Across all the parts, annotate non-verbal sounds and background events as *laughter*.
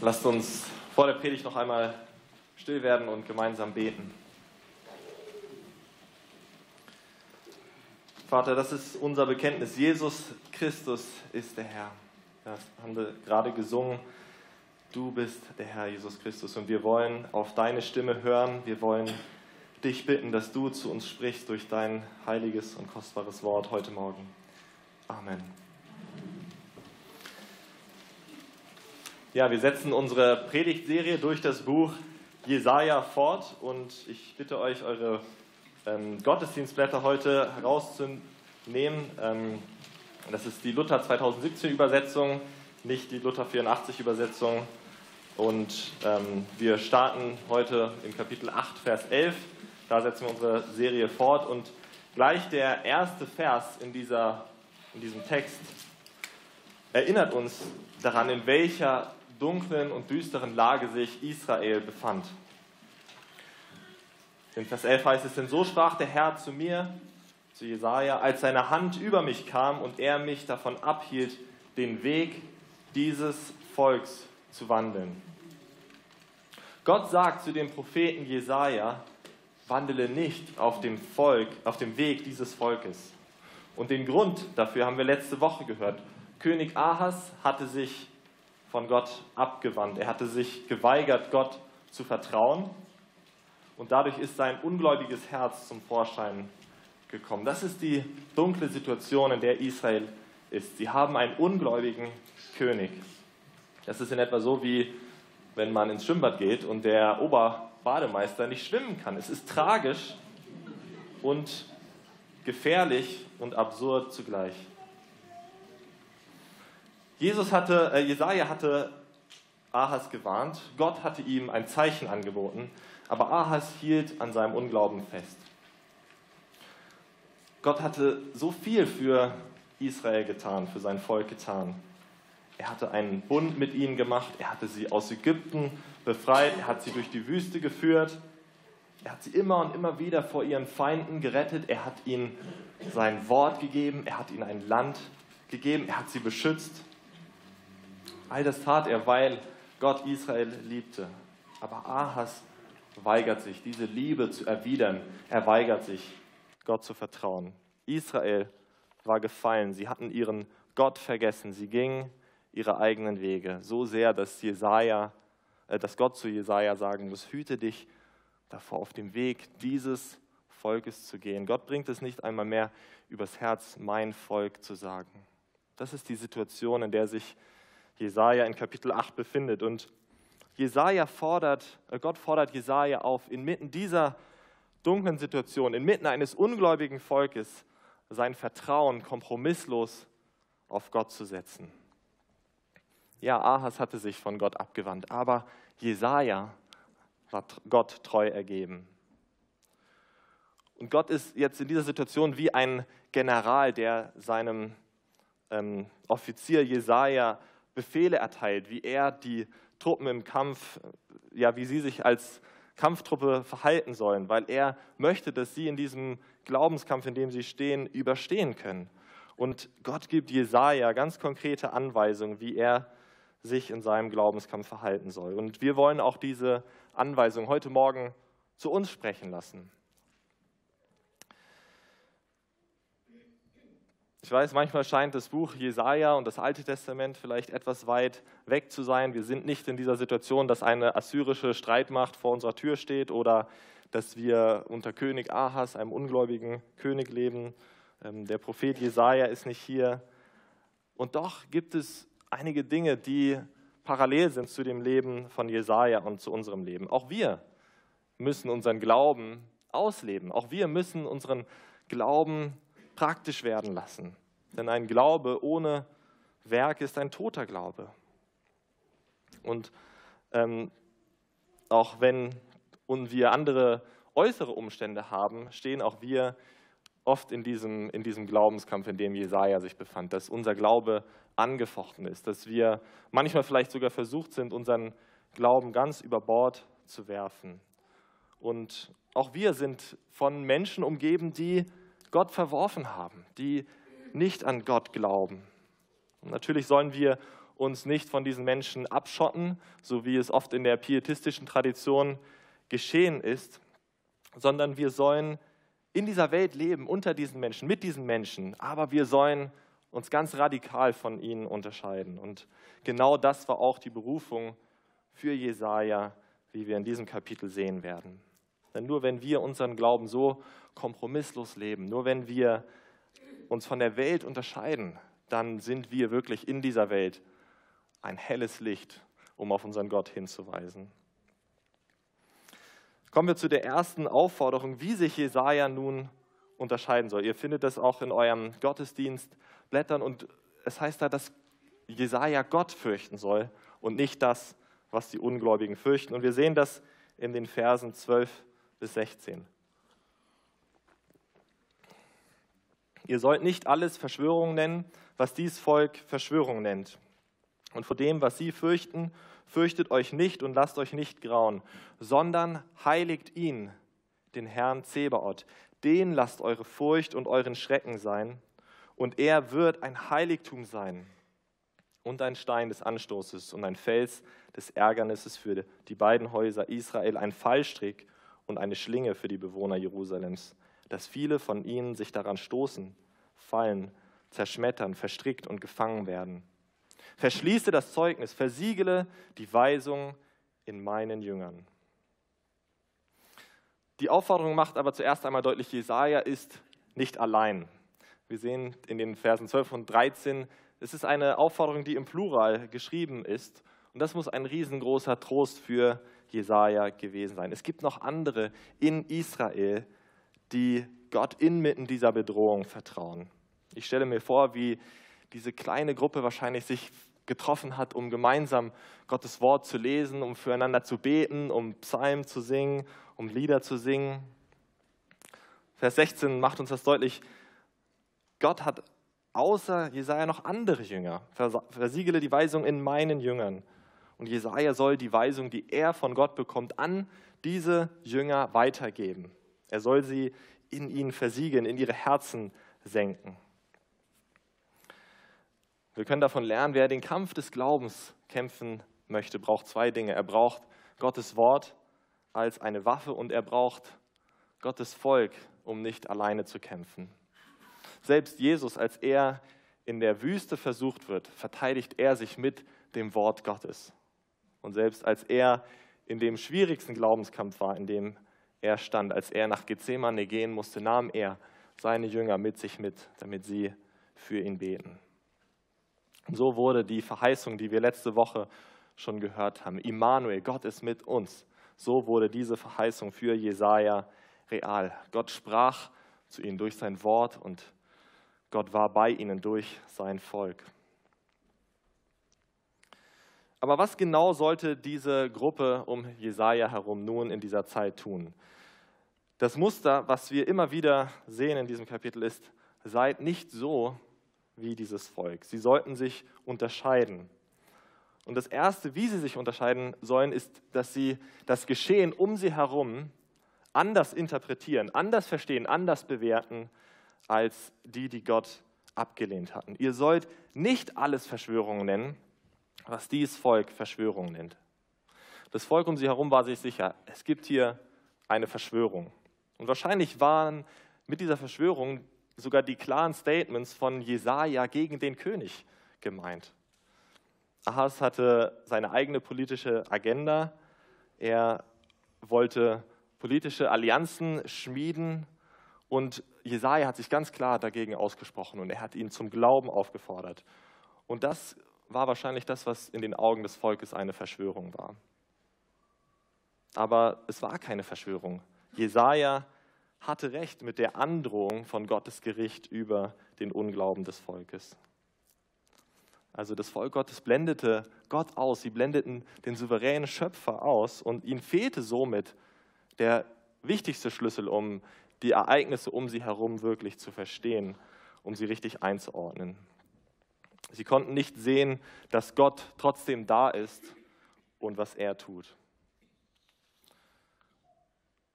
Lasst uns vor der Predigt noch einmal still werden und gemeinsam beten. Vater, das ist unser Bekenntnis. Jesus Christus ist der Herr. Das haben wir gerade gesungen. Du bist der Herr Jesus Christus und wir wollen auf deine Stimme hören. Wir wollen dich bitten, dass du zu uns sprichst durch dein heiliges und kostbares Wort heute Morgen. Amen. Ja, wir setzen unsere Predigtserie durch das Buch Jesaja fort und ich bitte euch, eure ähm, Gottesdienstblätter heute herauszunehmen. Ähm, das ist die Luther 2017 Übersetzung, nicht die Luther 84 Übersetzung. Und ähm, wir starten heute im Kapitel 8, Vers 11. Da setzen wir unsere Serie fort und gleich der erste Vers in, dieser, in diesem Text erinnert uns daran, in welcher dunklen und düsteren Lage sich Israel befand. In Vers 11 heißt es, denn so sprach der Herr zu mir, zu Jesaja, als seine Hand über mich kam und er mich davon abhielt, den Weg dieses Volks zu wandeln. Gott sagt zu dem Propheten Jesaja, wandele nicht auf dem Volk, auf dem Weg dieses Volkes. Und den Grund dafür haben wir letzte Woche gehört. König Ahas hatte sich von Gott abgewandt. Er hatte sich geweigert, Gott zu vertrauen. Und dadurch ist sein ungläubiges Herz zum Vorschein gekommen. Das ist die dunkle Situation, in der Israel ist. Sie haben einen ungläubigen König. Das ist in etwa so, wie wenn man ins Schwimmbad geht und der Oberbademeister nicht schwimmen kann. Es ist tragisch und gefährlich und absurd zugleich. Jesus hatte, äh, Jesaja hatte Ahas gewarnt, Gott hatte ihm ein Zeichen angeboten, aber Ahas hielt an seinem Unglauben fest. Gott hatte so viel für Israel getan, für sein Volk getan. Er hatte einen Bund mit ihnen gemacht, er hatte sie aus Ägypten befreit, er hat sie durch die Wüste geführt, er hat sie immer und immer wieder vor ihren Feinden gerettet, er hat ihnen sein Wort gegeben, er hat ihnen ein Land gegeben, er hat sie beschützt. All das tat er, weil Gott Israel liebte. Aber Ahas weigert sich, diese Liebe zu erwidern. Er weigert sich, Gott zu vertrauen. Israel war gefallen. Sie hatten ihren Gott vergessen. Sie gingen ihre eigenen Wege. So sehr, dass, Jesaja, äh, dass Gott zu Jesaja sagen muss: Hüte dich davor, auf dem Weg dieses Volkes zu gehen. Gott bringt es nicht einmal mehr übers Herz, mein Volk zu sagen. Das ist die Situation, in der sich Jesaja in Kapitel 8 befindet. Und Jesaja fordert, äh, Gott fordert Jesaja auf, inmitten dieser dunklen Situation, inmitten eines ungläubigen Volkes, sein Vertrauen kompromisslos auf Gott zu setzen. Ja, Ahas hatte sich von Gott abgewandt, aber Jesaja war Gott treu ergeben. Und Gott ist jetzt in dieser Situation wie ein General, der seinem ähm, Offizier Jesaja Befehle erteilt, wie er die Truppen im Kampf, ja, wie sie sich als Kampftruppe verhalten sollen, weil er möchte, dass sie in diesem Glaubenskampf, in dem sie stehen, überstehen können. Und Gott gibt Jesaja ganz konkrete Anweisungen, wie er sich in seinem Glaubenskampf verhalten soll. Und wir wollen auch diese Anweisungen heute Morgen zu uns sprechen lassen. Ich weiß, manchmal scheint das Buch Jesaja und das Alte Testament vielleicht etwas weit weg zu sein. Wir sind nicht in dieser Situation, dass eine assyrische Streitmacht vor unserer Tür steht oder dass wir unter König Ahas, einem ungläubigen König, leben. Ähm, der Prophet Jesaja ist nicht hier. Und doch gibt es einige Dinge, die parallel sind zu dem Leben von Jesaja und zu unserem Leben. Auch wir müssen unseren Glauben ausleben. Auch wir müssen unseren Glauben praktisch werden lassen. Denn ein Glaube ohne Werk ist ein toter Glaube. Und ähm, auch wenn und wir andere äußere Umstände haben, stehen auch wir oft in diesem, in diesem Glaubenskampf, in dem Jesaja sich befand, dass unser Glaube angefochten ist, dass wir manchmal vielleicht sogar versucht sind, unseren Glauben ganz über Bord zu werfen. Und auch wir sind von Menschen umgeben, die Gott verworfen haben, die nicht an Gott glauben. Und natürlich sollen wir uns nicht von diesen Menschen abschotten, so wie es oft in der pietistischen Tradition geschehen ist, sondern wir sollen in dieser Welt leben, unter diesen Menschen, mit diesen Menschen, aber wir sollen uns ganz radikal von ihnen unterscheiden. Und genau das war auch die Berufung für Jesaja, wie wir in diesem Kapitel sehen werden. Denn nur wenn wir unseren Glauben so kompromisslos leben, nur wenn wir uns von der Welt unterscheiden, dann sind wir wirklich in dieser Welt ein helles Licht, um auf unseren Gott hinzuweisen. Kommen wir zu der ersten Aufforderung, wie sich Jesaja nun unterscheiden soll. Ihr findet das auch in eurem Gottesdienstblättern und es heißt da, dass Jesaja Gott fürchten soll und nicht das, was die Ungläubigen fürchten. Und wir sehen das in den Versen 12 bis 16. Ihr sollt nicht alles Verschwörung nennen, was dies Volk Verschwörung nennt. Und vor dem, was sie fürchten, fürchtet euch nicht und lasst euch nicht grauen, sondern heiligt ihn, den Herrn Zebaoth. Den lasst eure Furcht und euren Schrecken sein, und er wird ein Heiligtum sein und ein Stein des Anstoßes und ein Fels des Ärgernisses für die beiden Häuser Israel, ein Fallstrick und eine Schlinge für die Bewohner Jerusalems, dass viele von ihnen sich daran stoßen, fallen, zerschmettern, verstrickt und gefangen werden. Verschließe das Zeugnis, versiegele die Weisung in meinen Jüngern. Die Aufforderung macht aber zuerst einmal deutlich, Jesaja ist nicht allein. Wir sehen in den Versen 12 und 13, es ist eine Aufforderung, die im Plural geschrieben ist. Und das muss ein riesengroßer Trost für Jesaja gewesen sein. Es gibt noch andere in Israel, die Gott inmitten dieser Bedrohung vertrauen. Ich stelle mir vor, wie diese kleine Gruppe wahrscheinlich sich getroffen hat, um gemeinsam Gottes Wort zu lesen, um füreinander zu beten, um Psalmen zu singen, um Lieder zu singen. Vers 16 macht uns das deutlich. Gott hat außer Jesaja noch andere Jünger. Versiegele die Weisung in meinen Jüngern. Und Jesaja soll die Weisung, die er von Gott bekommt, an diese Jünger weitergeben. Er soll sie in ihnen versiegeln, in ihre Herzen senken. Wir können davon lernen, wer den Kampf des Glaubens kämpfen möchte, braucht zwei Dinge. Er braucht Gottes Wort als eine Waffe und er braucht Gottes Volk, um nicht alleine zu kämpfen. Selbst Jesus, als er in der Wüste versucht wird, verteidigt er sich mit dem Wort Gottes. Und selbst als er in dem schwierigsten Glaubenskampf war, in dem er stand, als er nach Gethsemane gehen musste, nahm er seine Jünger mit sich mit, damit sie für ihn beten. So wurde die Verheißung, die wir letzte Woche schon gehört haben, Immanuel, Gott ist mit uns. So wurde diese Verheißung für Jesaja real. Gott sprach zu ihnen durch sein Wort und Gott war bei ihnen durch sein Volk. Aber was genau sollte diese Gruppe um Jesaja herum nun in dieser Zeit tun? Das Muster, was wir immer wieder sehen in diesem Kapitel, ist: Seid nicht so, wie dieses Volk. Sie sollten sich unterscheiden. Und das Erste, wie sie sich unterscheiden sollen, ist, dass sie das Geschehen um sie herum anders interpretieren, anders verstehen, anders bewerten als die, die Gott abgelehnt hatten. Ihr sollt nicht alles Verschwörung nennen, was dieses Volk Verschwörung nennt. Das Volk um sie herum war sich sicher, es gibt hier eine Verschwörung. Und wahrscheinlich waren mit dieser Verschwörung sogar die klaren Statements von Jesaja gegen den König gemeint. Ahas hatte seine eigene politische Agenda. Er wollte politische Allianzen schmieden und Jesaja hat sich ganz klar dagegen ausgesprochen und er hat ihn zum Glauben aufgefordert. Und das war wahrscheinlich das, was in den Augen des Volkes eine Verschwörung war. Aber es war keine Verschwörung. Jesaja hatte recht mit der Androhung von Gottes Gericht über den Unglauben des Volkes. Also das Volk Gottes blendete Gott aus, sie blendeten den souveränen Schöpfer aus und ihnen fehlte somit der wichtigste Schlüssel, um die Ereignisse um sie herum wirklich zu verstehen, um sie richtig einzuordnen. Sie konnten nicht sehen, dass Gott trotzdem da ist und was er tut.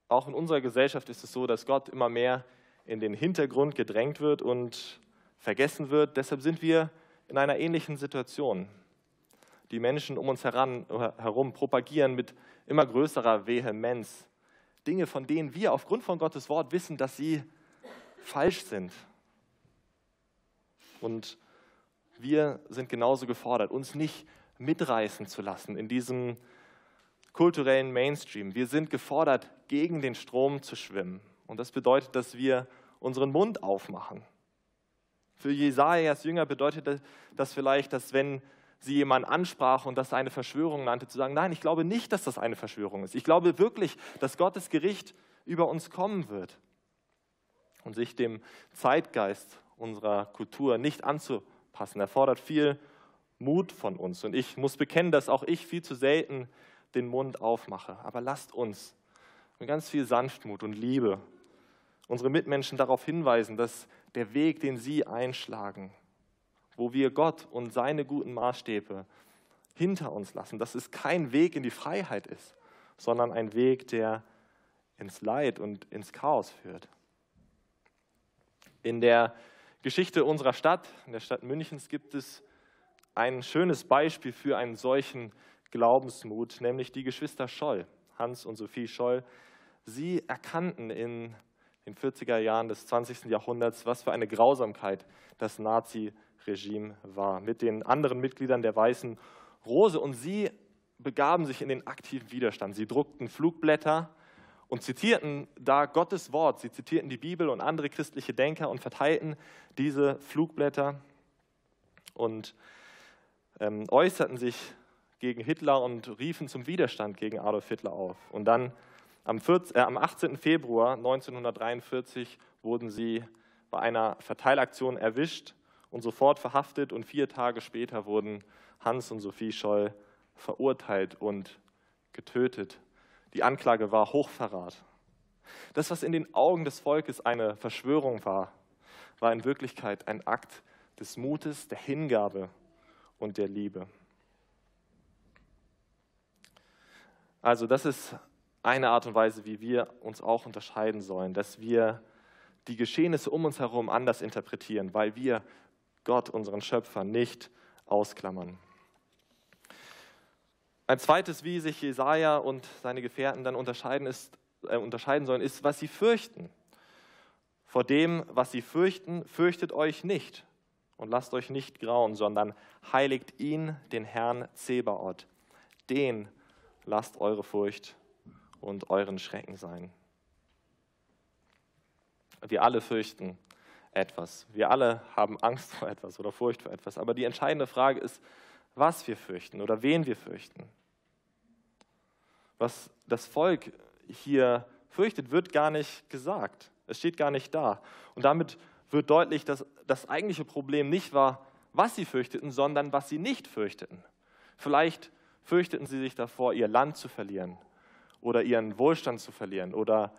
Auch in unserer Gesellschaft ist es so, dass Gott immer mehr in den Hintergrund gedrängt wird und vergessen wird. Deshalb sind wir in einer ähnlichen Situation. die Menschen um uns heran, herum propagieren mit immer größerer Vehemenz. Dinge, von denen wir aufgrund von Gottes Wort wissen, dass sie falsch sind. Und wir sind genauso gefordert, uns nicht mitreißen zu lassen in diesem kulturellen Mainstream. Wir sind gefordert, gegen den Strom zu schwimmen. Und das bedeutet, dass wir unseren Mund aufmachen. Für Jesajas Jünger bedeutet das vielleicht, dass wenn sie jemanden ansprach und das eine Verschwörung nannte, zu sagen, nein, ich glaube nicht, dass das eine Verschwörung ist. Ich glaube wirklich, dass Gottes Gericht über uns kommen wird und sich dem Zeitgeist unserer Kultur nicht anzupassen. Er fordert viel Mut von uns. Und ich muss bekennen, dass auch ich viel zu selten den Mund aufmache. Aber lasst uns mit ganz viel Sanftmut und Liebe unsere Mitmenschen darauf hinweisen, dass der Weg, den sie einschlagen, wo wir Gott und seine guten Maßstäbe hinter uns lassen, dass es kein Weg in die Freiheit ist, sondern ein Weg, der ins Leid und ins Chaos führt. In der Geschichte unserer Stadt, in der Stadt Münchens, gibt es ein schönes Beispiel für einen solchen Glaubensmut, nämlich die Geschwister Scholl, Hans und Sophie Scholl. Sie erkannten in den 40er Jahren des 20. Jahrhunderts, was für eine Grausamkeit das Nazi-Regime war, mit den anderen Mitgliedern der Weißen Rose. Und sie begaben sich in den aktiven Widerstand. Sie druckten Flugblätter und zitierten da Gottes Wort. Sie zitierten die Bibel und andere christliche Denker und verteilten diese Flugblätter und ähm, äußerten sich gegen Hitler und riefen zum Widerstand gegen Adolf Hitler auf. Und dann am, 14, äh, am 18. Februar 1943 wurden sie bei einer Verteilaktion erwischt und sofort verhaftet und vier Tage später wurden Hans und Sophie Scholl verurteilt und getötet. Die Anklage war Hochverrat. Das, was in den Augen des Volkes eine Verschwörung war, war in Wirklichkeit ein Akt des Mutes, der Hingabe und der Liebe. Also das ist eine Art und Weise, wie wir uns auch unterscheiden sollen, dass wir die Geschehnisse um uns herum anders interpretieren, weil wir Gott, unseren Schöpfer, nicht ausklammern. Ein zweites, wie sich Jesaja und seine Gefährten dann unterscheiden, ist, äh, unterscheiden sollen, ist, was sie fürchten. Vor dem, was sie fürchten, fürchtet euch nicht und lasst euch nicht grauen, sondern heiligt ihn, den Herrn Zebaoth. Den lasst eure Furcht und euren Schrecken sein. Wir alle fürchten etwas. Wir alle haben Angst vor etwas oder Furcht vor etwas. Aber die entscheidende Frage ist, was wir fürchten oder wen wir fürchten. Was das Volk hier fürchtet, wird gar nicht gesagt. Es steht gar nicht da. Und damit wird deutlich, dass das eigentliche Problem nicht war, was sie fürchteten, sondern was sie nicht fürchteten. Vielleicht fürchteten sie sich davor, ihr Land zu verlieren oder ihren Wohlstand zu verlieren oder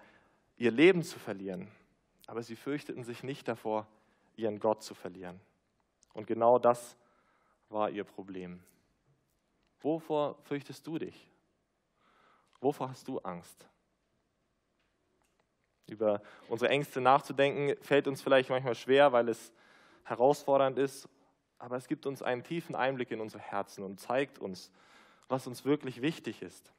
ihr Leben zu verlieren. Aber sie fürchteten sich nicht davor, ihren Gott zu verlieren. Und genau das war ihr Problem. Wovor fürchtest du dich? Wovor hast du Angst? Über unsere Ängste nachzudenken fällt uns vielleicht manchmal schwer, weil es herausfordernd ist, aber es gibt uns einen tiefen Einblick in unsere Herzen und zeigt uns, was uns wirklich wichtig ist.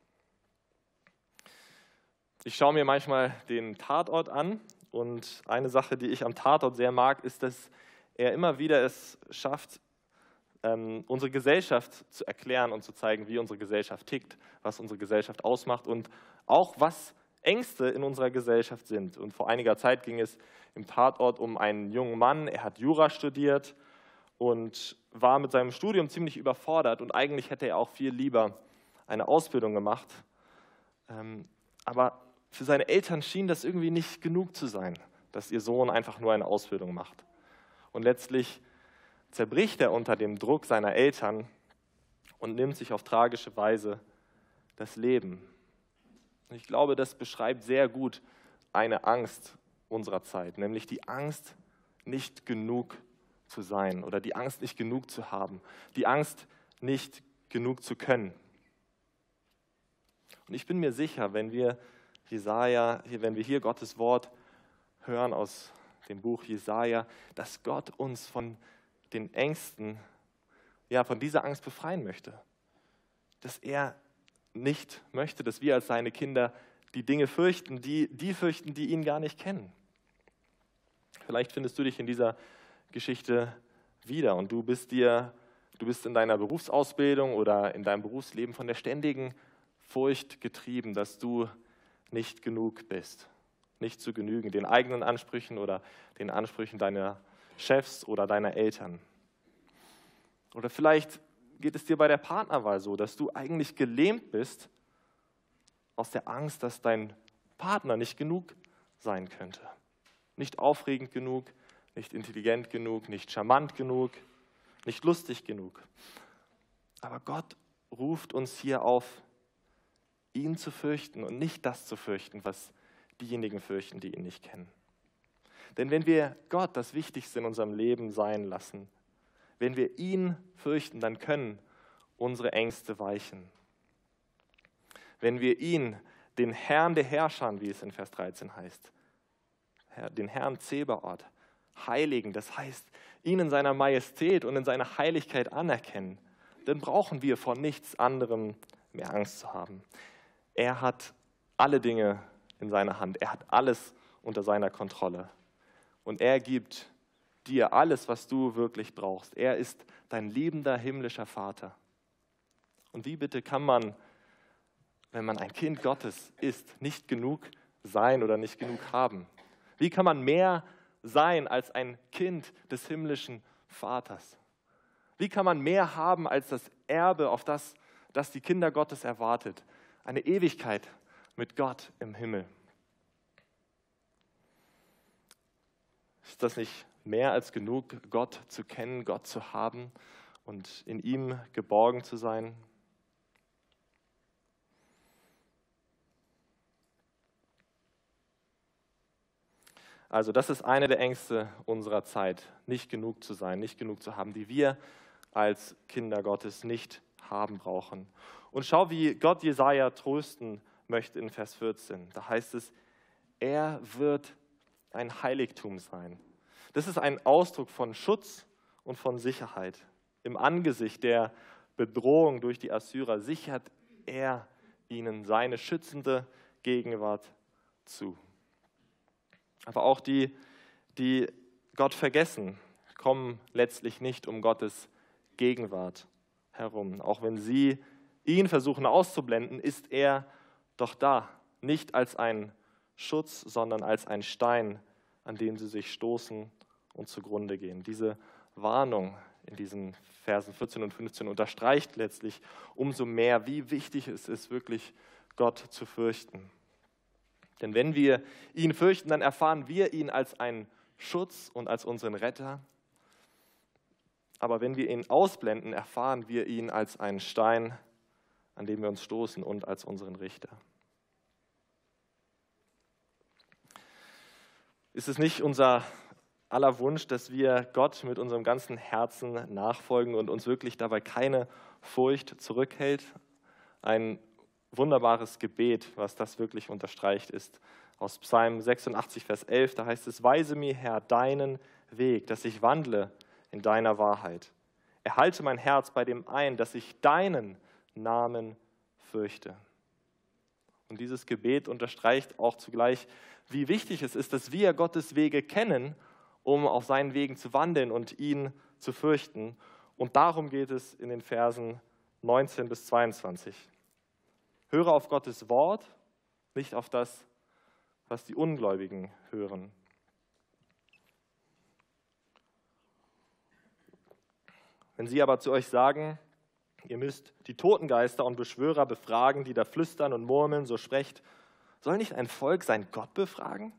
Ich schaue mir manchmal den Tatort an und eine Sache, die ich am Tatort sehr mag, ist, dass er immer wieder es schafft, ähm, unsere Gesellschaft zu erklären und zu zeigen, wie unsere Gesellschaft tickt, was unsere Gesellschaft ausmacht und auch was Ängste in unserer Gesellschaft sind. Und vor einiger Zeit ging es im Tatort um einen jungen Mann, er hat Jura studiert und war mit seinem Studium ziemlich überfordert und eigentlich hätte er auch viel lieber eine Ausbildung gemacht. Ähm, aber für seine Eltern schien das irgendwie nicht genug zu sein, dass ihr Sohn einfach nur eine Ausbildung macht. Und letztlich zerbricht er unter dem Druck seiner Eltern und nimmt sich auf tragische Weise das Leben. Ich glaube, das beschreibt sehr gut eine Angst unserer Zeit, nämlich die Angst, nicht genug zu sein oder die Angst, nicht genug zu haben, die Angst, nicht genug zu können. Und ich bin mir sicher, wenn wir Jesaja, wenn wir hier Gottes Wort hören aus dem Buch Jesaja, dass Gott uns von den Ängsten, ja, von dieser Angst befreien möchte. dass er nicht möchte, dass wir als seine Kinder die Dinge fürchten, die, die fürchten, die ihn gar nicht kennen. Vielleicht findest du dich in dieser Geschichte wieder und du bist dir, du bist in deiner Berufsausbildung oder in deinem Berufsleben von der ständigen Furcht getrieben, dass du nicht genug bist, nicht zu genügen, den eigenen Ansprüchen oder den Ansprüchen deiner Chefs oder deiner Eltern. Oder vielleicht geht es dir bei der Partnerwahl so, dass du eigentlich gelähmt bist aus der Angst, dass dein Partner nicht genug sein könnte. Nicht aufregend genug, nicht intelligent genug, nicht charmant genug, nicht lustig genug. Aber Gott ruft uns hier auf, ihn zu fürchten und nicht das zu fürchten, was diejenigen fürchten, die ihn nicht kennen. Denn wenn wir Gott das Wichtigste in unserem Leben sein lassen, wenn wir ihn fürchten, dann können unsere Ängste weichen. Wenn wir ihn, den Herrn der Herrscher, wie es in Vers 13 heißt, den Herrn Zebaoth, heiligen, das heißt, ihn in seiner Majestät und in seiner Heiligkeit anerkennen, dann brauchen wir vor nichts anderem mehr Angst zu haben. Er hat alle Dinge in seiner Hand, er hat alles unter seiner Kontrolle. Und er gibt dir alles, was du wirklich brauchst. Er ist dein liebender himmlischer Vater. Und wie bitte kann man, wenn man ein Kind Gottes ist, nicht genug sein oder nicht genug haben? Wie kann man mehr sein als ein Kind des himmlischen Vaters? Wie kann man mehr haben als das Erbe, auf das, das die Kinder Gottes erwartet? Eine Ewigkeit mit Gott im Himmel. Ist das nicht mehr als genug, Gott zu kennen, Gott zu haben und in ihm geborgen zu sein? Also das ist eine der Ängste unserer Zeit, nicht genug zu sein, nicht genug zu haben, die wir als Kinder Gottes nicht haben brauchen. Und schau, wie Gott Jesaja trösten möchte in Vers 14. Da heißt es, er wird ein Heiligtum sein. Das ist ein Ausdruck von Schutz und von Sicherheit. Im Angesicht der Bedrohung durch die Assyrer sichert er ihnen seine schützende Gegenwart zu. Aber auch die, die Gott vergessen, kommen letztlich nicht um Gottes Gegenwart herum. Auch wenn sie ihn versuchen auszublenden, ist er doch da, nicht als ein Schutz, sondern als ein Stein, an dem sie sich stoßen und zugrunde gehen. Diese Warnung in diesen Versen 14 und 15 unterstreicht letztlich umso mehr, wie wichtig es ist, wirklich Gott zu fürchten. Denn wenn wir ihn fürchten, dann erfahren wir ihn als einen Schutz und als unseren Retter. Aber wenn wir ihn ausblenden, erfahren wir ihn als einen Stein, an dem wir uns stoßen und als unseren Richter. Ist es nicht unser aller Wunsch, dass wir Gott mit unserem ganzen Herzen nachfolgen und uns wirklich dabei keine Furcht zurückhält? Ein wunderbares Gebet, was das wirklich unterstreicht, ist aus Psalm 86, Vers 11. Da heißt es, Weise mir, Herr, deinen Weg, dass ich wandle in deiner Wahrheit. Erhalte mein Herz bei dem ein, dass ich deinen Namen fürchte. Und dieses Gebet unterstreicht auch zugleich, wie wichtig es ist, dass wir Gottes Wege kennen, um auf seinen Wegen zu wandeln und ihn zu fürchten. Und darum geht es in den Versen 19 bis 22. Höre auf Gottes Wort, nicht auf das, was die Ungläubigen hören. Wenn sie aber zu euch sagen, ihr müsst die Totengeister und Beschwörer befragen, die da flüstern und murmeln, so sprecht, soll nicht ein Volk sein Gott befragen?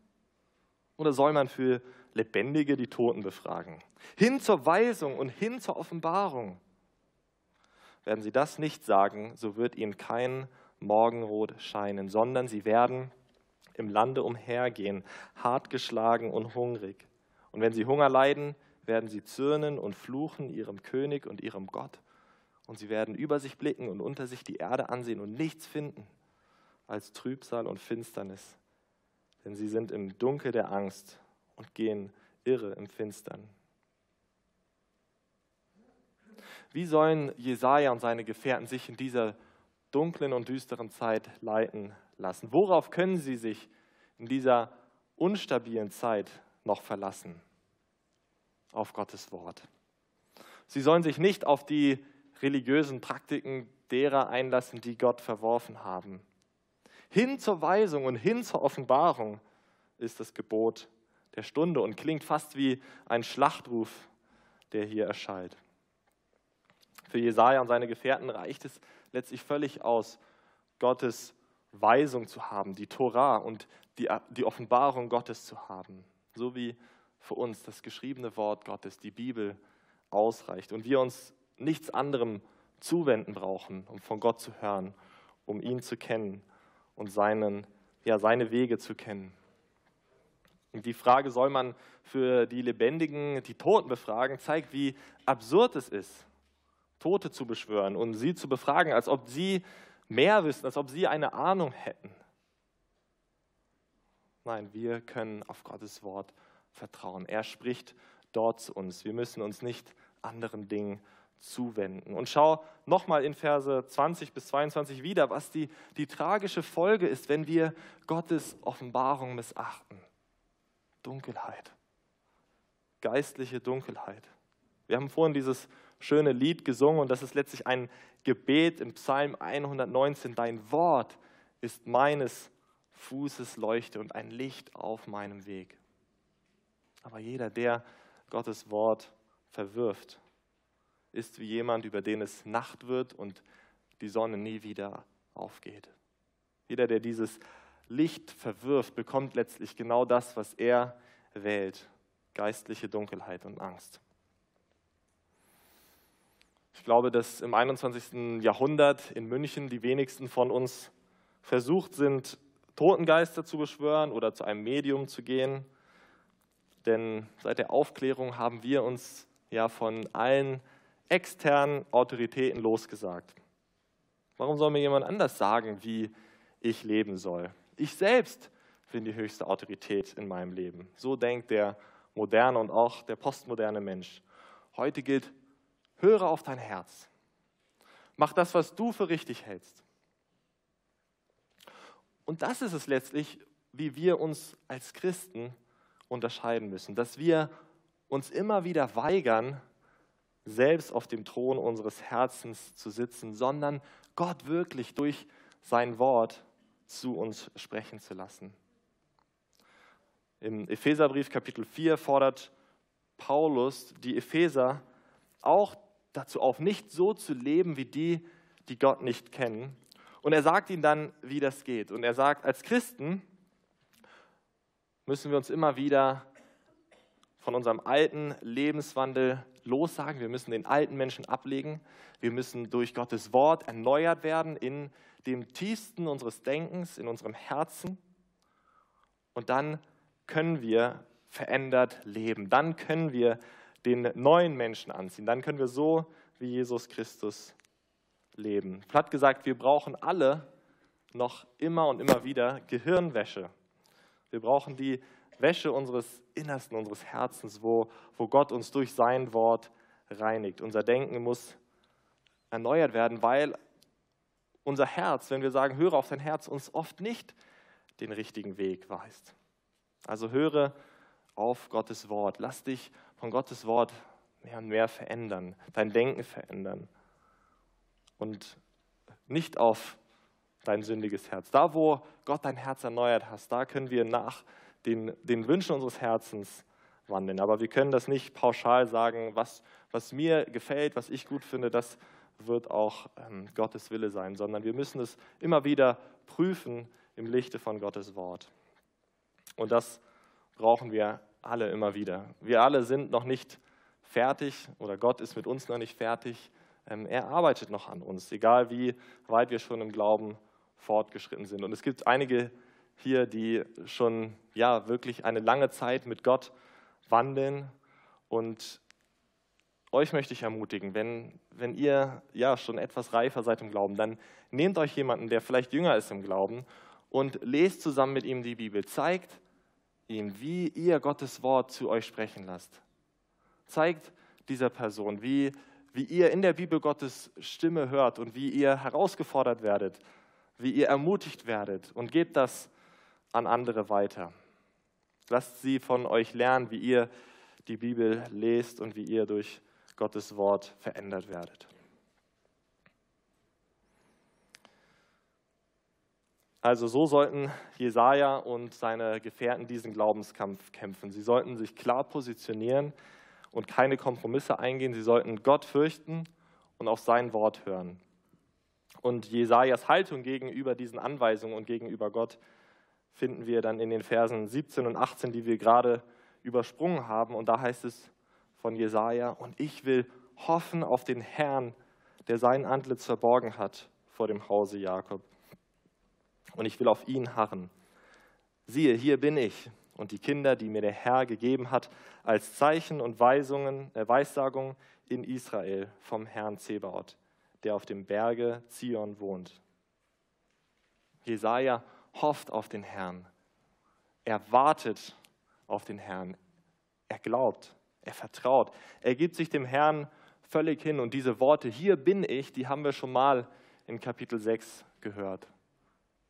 Oder soll man für Lebendige die Toten befragen? Hin zur Weisung und hin zur Offenbarung. Werden sie das nicht sagen, so wird ihnen kein Morgenrot scheinen, sondern sie werden im Lande umhergehen, hart geschlagen und hungrig. Und wenn sie Hunger leiden, werden sie zürnen und fluchen ihrem König und ihrem Gott. Und sie werden über sich blicken und unter sich die Erde ansehen und nichts finden als Trübsal und Finsternis. Denn sie sind im Dunkel der Angst und gehen irre im Finstern. Wie sollen Jesaja und seine Gefährten sich in dieser dunklen und düsteren Zeit leiten lassen? Worauf können sie sich in dieser unstabilen Zeit noch verlassen? Auf Gottes Wort. Sie sollen sich nicht auf die religiösen Praktiken derer einlassen, die Gott verworfen haben. Hin zur Weisung und hin zur Offenbarung ist das Gebot der Stunde und klingt fast wie ein Schlachtruf, der hier erschallt. Für Jesaja und seine Gefährten reicht es letztlich völlig aus, Gottes Weisung zu haben, die Torah und die, die Offenbarung Gottes zu haben. So wie für uns das geschriebene Wort Gottes, die Bibel, ausreicht und wir uns nichts anderem zuwenden brauchen, um von Gott zu hören, um ihn zu kennen und seinen, ja, seine Wege zu kennen. Und die Frage, soll man für die Lebendigen die Toten befragen, zeigt, wie absurd es ist, Tote zu beschwören und sie zu befragen, als ob sie mehr wissen, als ob sie eine Ahnung hätten. Nein, wir können auf Gottes Wort vertrauen. Er spricht dort zu uns. Wir müssen uns nicht anderen Dingen zuwenden. Und schau nochmal in Verse 20 bis 22 wieder, was die, die tragische Folge ist, wenn wir Gottes Offenbarung missachten. Dunkelheit, geistliche Dunkelheit. Wir haben vorhin dieses schöne Lied gesungen und das ist letztlich ein Gebet im Psalm 119. Dein Wort ist meines Fußes Leuchte und ein Licht auf meinem Weg. Aber jeder, der Gottes Wort verwirft, ist wie jemand, über den es Nacht wird und die Sonne nie wieder aufgeht. Jeder, der dieses Licht verwirft, bekommt letztlich genau das, was er wählt, geistliche Dunkelheit und Angst. Ich glaube, dass im 21. Jahrhundert in München die wenigsten von uns versucht sind, Totengeister zu beschwören oder zu einem Medium zu gehen. Denn seit der Aufklärung haben wir uns ja von allen externen Autoritäten losgesagt. Warum soll mir jemand anders sagen, wie ich leben soll? Ich selbst bin die höchste Autorität in meinem Leben. So denkt der moderne und auch der postmoderne Mensch. Heute gilt, höre auf dein Herz. Mach das, was du für richtig hältst. Und das ist es letztlich, wie wir uns als Christen unterscheiden müssen, dass wir uns immer wieder weigern, selbst auf dem Thron unseres Herzens zu sitzen, sondern Gott wirklich durch sein Wort zu uns sprechen zu lassen. Im Epheserbrief Kapitel 4 fordert Paulus die Epheser auch dazu auf, nicht so zu leben wie die, die Gott nicht kennen. Und er sagt ihnen dann, wie das geht. Und er sagt, als Christen müssen wir uns immer wieder von unserem alten Lebenswandel lossagen, wir müssen den alten Menschen ablegen, wir müssen durch Gottes Wort erneuert werden in dem tiefsten unseres Denkens, in unserem Herzen. Und dann können wir verändert leben. Dann können wir den neuen Menschen anziehen. Dann können wir so wie Jesus Christus leben. Platt gesagt, wir brauchen alle noch immer und immer wieder Gehirnwäsche. Wir brauchen die Wäsche unseres Innersten, unseres Herzens, wo, wo Gott uns durch sein Wort reinigt. Unser Denken muss erneuert werden, weil unser Herz, wenn wir sagen, höre auf dein Herz, uns oft nicht den richtigen Weg weist. Also höre auf Gottes Wort. Lass dich von Gottes Wort mehr und mehr verändern, dein Denken verändern. Und nicht auf dein sündiges Herz. Da, wo Gott dein Herz erneuert hast, da können wir nach den, den Wünschen unseres Herzens wandeln. Aber wir können das nicht pauschal sagen, was, was mir gefällt, was ich gut finde, das wird auch ähm, Gottes Wille sein, sondern wir müssen es immer wieder prüfen im Lichte von Gottes Wort. Und das brauchen wir alle immer wieder. Wir alle sind noch nicht fertig oder Gott ist mit uns noch nicht fertig. Ähm, er arbeitet noch an uns, egal wie weit wir schon im Glauben fortgeschritten sind. Und es gibt einige hier, die schon ja wirklich eine lange Zeit mit Gott wandeln. Und euch möchte ich ermutigen, wenn, wenn ihr ja schon etwas reifer seid im Glauben, dann nehmt euch jemanden, der vielleicht jünger ist im Glauben und lest zusammen mit ihm die Bibel. Zeigt ihm, wie ihr Gottes Wort zu euch sprechen lasst. Zeigt dieser Person, wie, wie ihr in der Bibel Gottes Stimme hört und wie ihr herausgefordert werdet, wie ihr ermutigt werdet und gebt das an andere weiter. Lasst sie von euch lernen, wie ihr die Bibel lest und wie ihr durch Gottes Wort verändert werdet. Also so sollten Jesaja und seine Gefährten diesen Glaubenskampf kämpfen. Sie sollten sich klar positionieren und keine Kompromisse eingehen. Sie sollten Gott fürchten und auf sein Wort hören. Und Jesajas Haltung gegenüber diesen Anweisungen und gegenüber Gott finden wir dann in den Versen 17 und 18, die wir gerade übersprungen haben. Und da heißt es von Jesaja: Und ich will hoffen auf den Herrn, der sein Antlitz verborgen hat vor dem Hause Jakob und ich will auf ihn harren. Siehe, hier bin ich und die Kinder, die mir der Herr gegeben hat, als Zeichen und Weisungen, äh, Weissagungen in Israel vom Herrn Zebaoth, der auf dem Berge Zion wohnt. Jesaja hofft auf den Herrn. Er wartet auf den Herrn. Er glaubt, er vertraut. Er gibt sich dem Herrn völlig hin. Und diese Worte, hier bin ich, die haben wir schon mal in Kapitel 6 gehört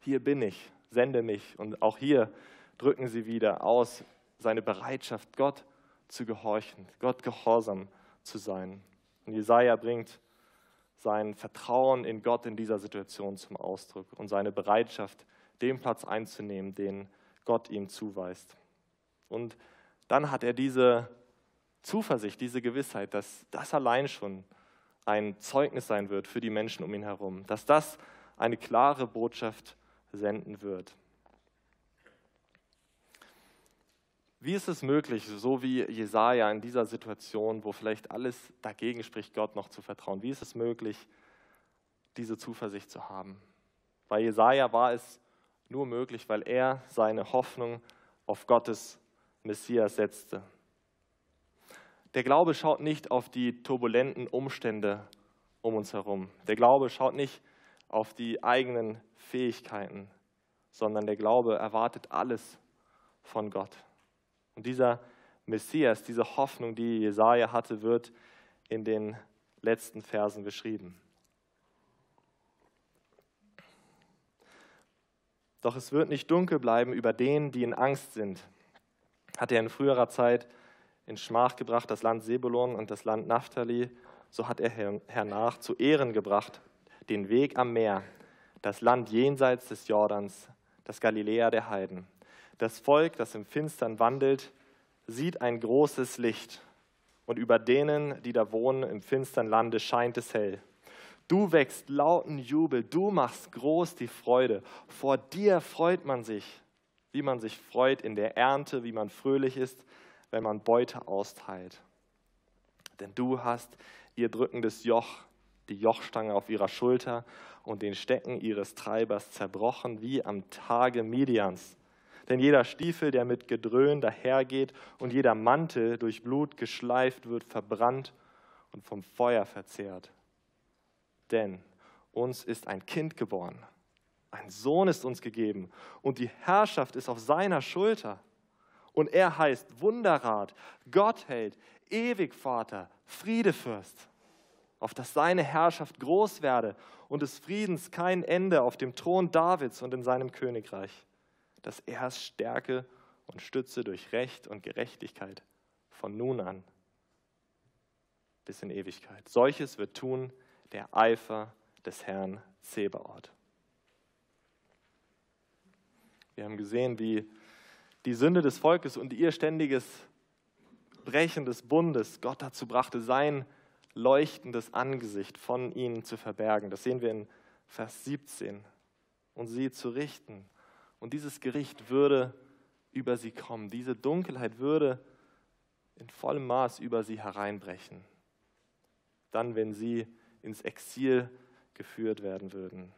hier bin ich, sende mich. Und auch hier drücken sie wieder aus seine Bereitschaft, Gott zu gehorchen, Gott gehorsam zu sein. Und Jesaja bringt sein Vertrauen in Gott in dieser Situation zum Ausdruck und seine Bereitschaft, den Platz einzunehmen, den Gott ihm zuweist. Und dann hat er diese Zuversicht, diese Gewissheit, dass das allein schon ein Zeugnis sein wird für die Menschen um ihn herum, dass das eine klare Botschaft senden wird. Wie ist es möglich, so wie Jesaja in dieser Situation, wo vielleicht alles dagegen spricht, Gott noch zu vertrauen? Wie ist es möglich, diese Zuversicht zu haben? Bei Jesaja war es nur möglich, weil er seine Hoffnung auf Gottes Messias setzte. Der Glaube schaut nicht auf die turbulenten Umstände um uns herum. Der Glaube schaut nicht auf die eigenen Fähigkeiten, sondern der Glaube erwartet alles von Gott. Und dieser Messias, diese Hoffnung, die Jesaja hatte, wird in den letzten Versen beschrieben. Doch es wird nicht dunkel bleiben über denen, die in Angst sind. Hat er in früherer Zeit in Schmach gebracht, das Land Sebulon und das Land Naphtali, so hat er hernach zu Ehren gebracht, den Weg am Meer, das Land jenseits des Jordans, das Galiläa der Heiden. Das Volk, das im Finstern wandelt, sieht ein großes Licht, und über denen, die da wohnen im finstern Lande, scheint es hell. Du wächst lauten Jubel, du machst groß die Freude. Vor dir freut man sich, wie man sich freut in der Ernte, wie man fröhlich ist, wenn man Beute austeilt. Denn du hast ihr drückendes Joch, die Jochstange auf ihrer Schulter und den Stecken ihres Treibers zerbrochen wie am Tage Midians. Denn jeder Stiefel, der mit Gedröhn dahergeht und jeder Mantel durch Blut geschleift wird, verbrannt und vom Feuer verzehrt. Denn uns ist ein Kind geboren, ein Sohn ist uns gegeben und die Herrschaft ist auf seiner Schulter. Und er heißt Wunderrat, Gottheld, Ewigvater, Friedefürst auf dass seine Herrschaft groß werde und des Friedens kein Ende auf dem Thron Davids und in seinem Königreich, dass er es stärke und stütze durch Recht und Gerechtigkeit von nun an bis in Ewigkeit. Solches wird tun der Eifer des Herrn Zebaoth. Wir haben gesehen, wie die Sünde des Volkes und ihr ständiges Brechen des Bundes Gott dazu brachte, sein leuchtendes Angesicht von ihnen zu verbergen. Das sehen wir in Vers 17. Und sie zu richten. Und dieses Gericht würde über sie kommen. Diese Dunkelheit würde in vollem Maß über sie hereinbrechen. Dann, wenn sie ins Exil geführt werden würden.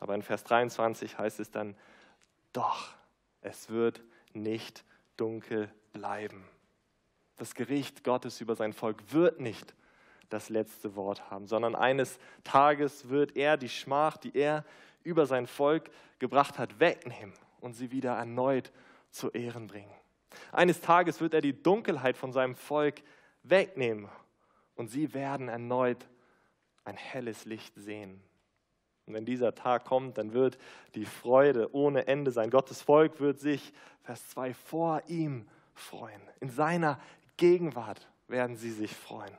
Aber in Vers 23 heißt es dann, doch, es wird nicht dunkel bleiben. Das Gericht Gottes über sein Volk wird nicht das letzte Wort haben, sondern eines Tages wird er die Schmach, die er über sein Volk gebracht hat, wegnehmen und sie wieder erneut zu Ehren bringen. Eines Tages wird er die Dunkelheit von seinem Volk wegnehmen und sie werden erneut ein helles Licht sehen. Und wenn dieser Tag kommt, dann wird die Freude ohne Ende sein. Gottes Volk wird sich, Vers 2, vor ihm freuen. In seiner Gegenwart werden sie sich freuen.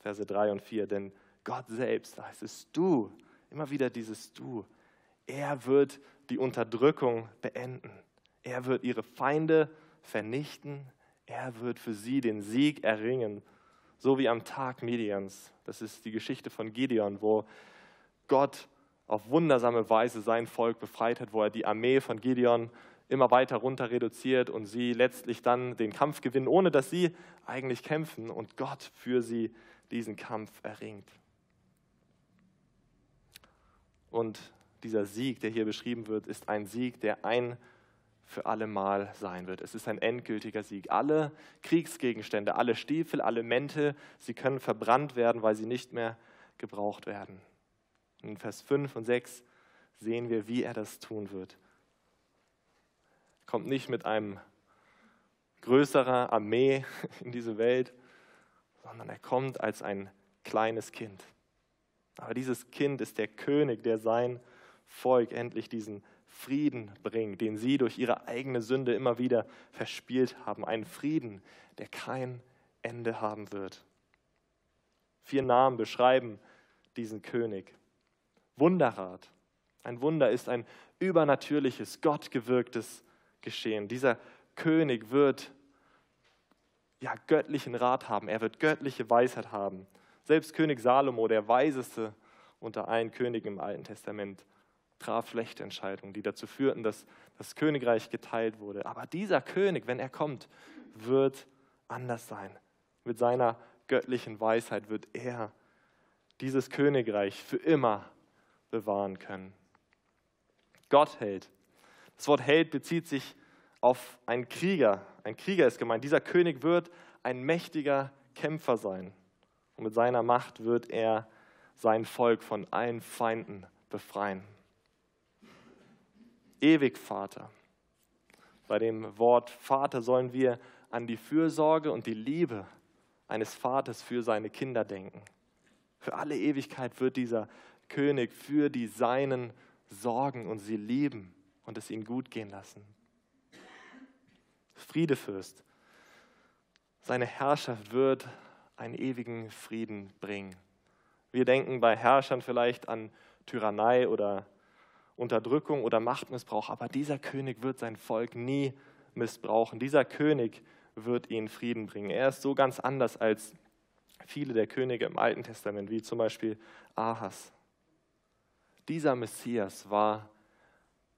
Verse 3 und 4, denn Gott selbst, da heißt es du, immer wieder dieses du, er wird die Unterdrückung beenden. Er wird ihre Feinde vernichten. Er wird für sie den Sieg erringen so wie am Tag Medians. Das ist die Geschichte von Gideon, wo Gott auf wundersame Weise sein Volk befreit hat, wo er die Armee von Gideon immer weiter runter reduziert und sie letztlich dann den Kampf gewinnen, ohne dass sie eigentlich kämpfen und Gott für sie diesen Kampf erringt. Und dieser Sieg, der hier beschrieben wird, ist ein Sieg, der ein für alle Mal sein wird. Es ist ein endgültiger Sieg. Alle Kriegsgegenstände, alle Stiefel, alle Mäntel, sie können verbrannt werden, weil sie nicht mehr gebraucht werden. In Vers 5 und 6 sehen wir, wie er das tun wird. Er kommt nicht mit einem größerer Armee *laughs* in diese Welt, sondern er kommt als ein kleines Kind. Aber dieses Kind ist der König, der sein Volk endlich diesen Frieden bringt, den sie durch ihre eigene Sünde immer wieder verspielt haben. Einen Frieden, der kein Ende haben wird. Vier Namen beschreiben diesen König. Wunderrat. Ein Wunder ist ein übernatürliches, gottgewirktes Geschehen. Dieser König wird ja, göttlichen Rat haben. Er wird göttliche Weisheit haben. Selbst König Salomo, der weiseste unter allen Königen im Alten Testament, traf schlechte Entscheidungen, die dazu führten, dass das Königreich geteilt wurde. Aber dieser König, wenn er kommt, wird anders sein. Mit seiner göttlichen Weisheit wird er dieses Königreich für immer bewahren können. Gott hält. Das Wort Held bezieht sich auf einen Krieger. Ein Krieger ist gemeint. Dieser König wird ein mächtiger Kämpfer sein. Und mit seiner Macht wird er sein Volk von allen Feinden befreien. Ewigvater. Bei dem Wort Vater sollen wir an die Fürsorge und die Liebe eines Vaters für seine Kinder denken. Für alle Ewigkeit wird dieser König für die Seinen sorgen und sie lieben und es ihnen gut gehen lassen. Friedefürst. Seine Herrschaft wird einen ewigen Frieden bringen. Wir denken bei Herrschern vielleicht an Tyrannei oder Unterdrückung oder Machtmissbrauch, aber dieser König wird sein Volk nie missbrauchen. Dieser König wird ihnen Frieden bringen. Er ist so ganz anders als viele der Könige im Alten Testament, wie zum Beispiel Ahas. Dieser Messias war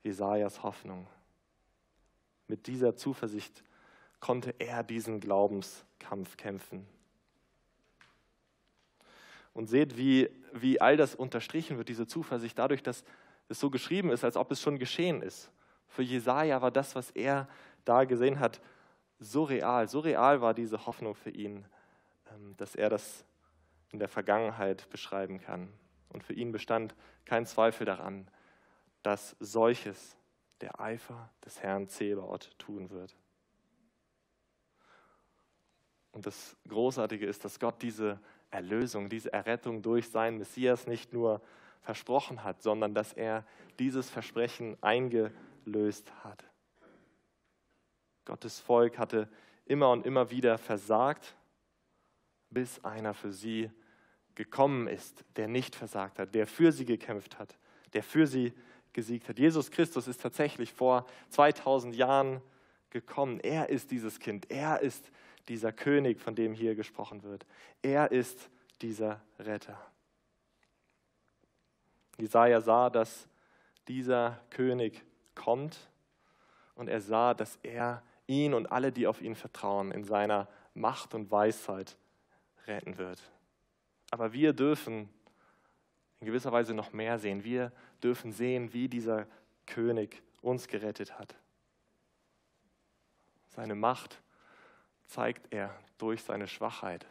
Jesajas Hoffnung. Mit dieser Zuversicht konnte er diesen Glaubenskampf kämpfen. Und seht, wie, wie all das unterstrichen wird, diese Zuversicht, dadurch, dass es so geschrieben ist, als ob es schon geschehen ist. Für Jesaja war das, was er da gesehen hat, so real. So real war diese Hoffnung für ihn, ähm, dass er das in der Vergangenheit beschreiben kann. Und für ihn bestand kein Zweifel daran, dass solches der Eifer des Herrn Zebaoth tun wird. Und das Großartige ist, dass Gott diese Erlösung, diese Errettung durch seinen Messias nicht nur versprochen hat, sondern dass er dieses Versprechen eingelöst hat. Gottes Volk hatte immer und immer wieder versagt, bis einer für sie gekommen ist, der nicht versagt hat, der für sie gekämpft hat, der für sie gesiegt hat. Jesus Christus ist tatsächlich vor 2000 Jahren gekommen. Er ist dieses Kind. Er ist dieser König, von dem hier gesprochen wird. Er ist dieser Retter. Jesaja sah, dass dieser König kommt und er sah, dass er ihn und alle, die auf ihn vertrauen, in seiner Macht und Weisheit retten wird. Aber wir dürfen in gewisser Weise noch mehr sehen. Wir dürfen sehen, wie dieser König uns gerettet hat. Seine Macht zeigt er durch seine Schwachheit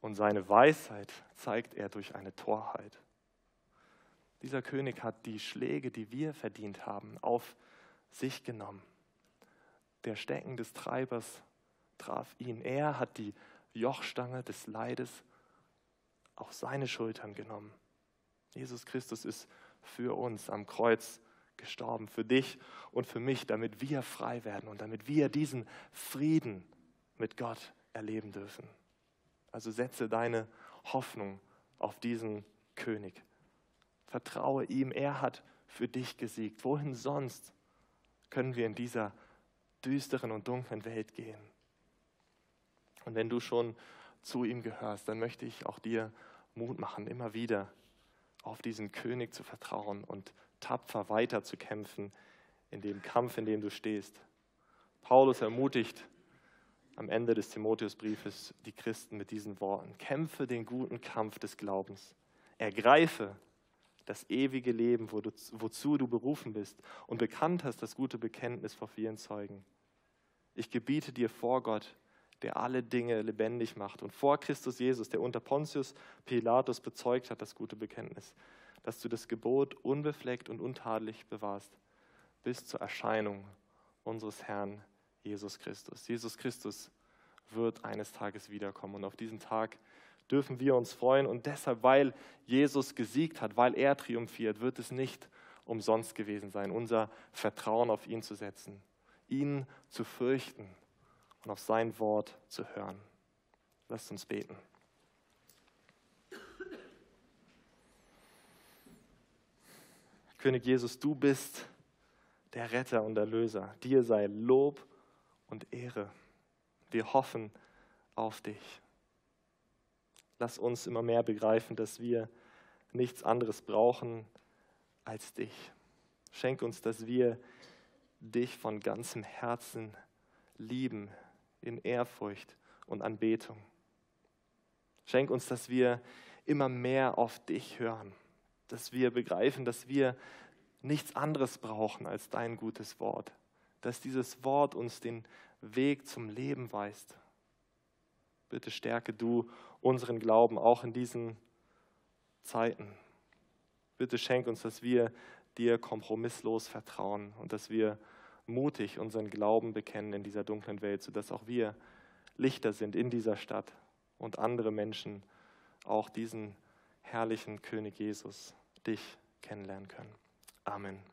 und seine Weisheit zeigt er durch eine Torheit. Dieser König hat die Schläge, die wir verdient haben, auf sich genommen. Der Stecken des Treibers traf ihn. Er hat die Jochstange des Leides auf seine Schultern genommen. Jesus Christus ist für uns am Kreuz gestorben, für dich und für mich, damit wir frei werden und damit wir diesen Frieden mit Gott erleben dürfen. Also setze deine Hoffnung auf diesen König. Vertraue ihm, er hat für dich gesiegt. Wohin sonst können wir in dieser düsteren und dunklen Welt gehen? Und wenn du schon zu ihm gehörst, dann möchte ich auch dir Mut machen, immer wieder auf diesen König zu vertrauen und tapfer weiterzukämpfen in dem Kampf, in dem du stehst. Paulus ermutigt am Ende des Timotheusbriefes die Christen mit diesen Worten: Kämpfe den guten Kampf des Glaubens, ergreife das ewige Leben, wo du, wozu du berufen bist und bekannt hast das gute Bekenntnis vor vielen Zeugen. Ich gebiete dir vor Gott, der alle Dinge lebendig macht und vor Christus Jesus, der unter Pontius Pilatus bezeugt hat, das gute Bekenntnis, dass du das Gebot unbefleckt und untadelig bewahrst bis zur Erscheinung unseres Herrn Jesus Christus. Jesus Christus wird eines Tages wiederkommen und auf diesen Tag dürfen wir uns freuen und deshalb, weil Jesus gesiegt hat, weil er triumphiert, wird es nicht umsonst gewesen sein, unser Vertrauen auf ihn zu setzen, ihn zu fürchten und auf sein Wort zu hören. Lasst uns beten. König Jesus, du bist der Retter und Erlöser. Dir sei Lob und Ehre. Wir hoffen auf dich. Lass uns immer mehr begreifen, dass wir nichts anderes brauchen als dich. Schenk uns, dass wir dich von ganzem Herzen lieben, in Ehrfurcht und Anbetung. Schenk uns, dass wir immer mehr auf dich hören, dass wir begreifen, dass wir nichts anderes brauchen als dein gutes Wort, dass dieses Wort uns den Weg zum Leben weist. Bitte stärke du unseren Glauben auch in diesen Zeiten. Bitte schenk uns, dass wir dir kompromisslos vertrauen und dass wir mutig unseren Glauben bekennen in dieser dunklen Welt, sodass auch wir Lichter sind in dieser Stadt und andere Menschen auch diesen herrlichen König Jesus, dich kennenlernen können. Amen.